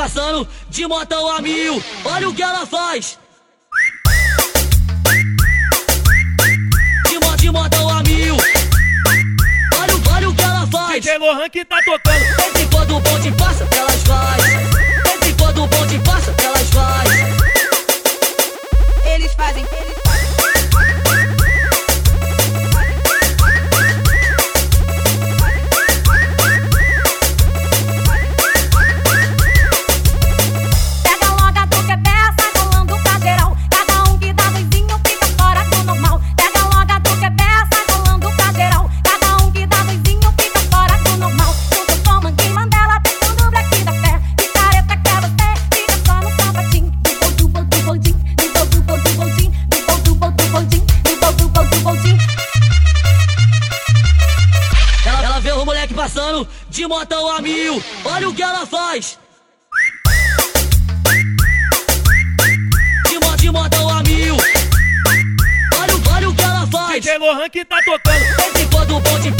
passando de motão a mil. Olha o que ela faz. De, mo de motão a mil. Olha, olha o que ela faz. DJ Lohan que tá tocando. Sempre quando o bonde passa, moleque passando de motão a mil. Olha o que ela faz. De, mo de motão a mil. Olha, olha o que ela faz. DJ Lohan que tá tocando. Sempre quando o bonde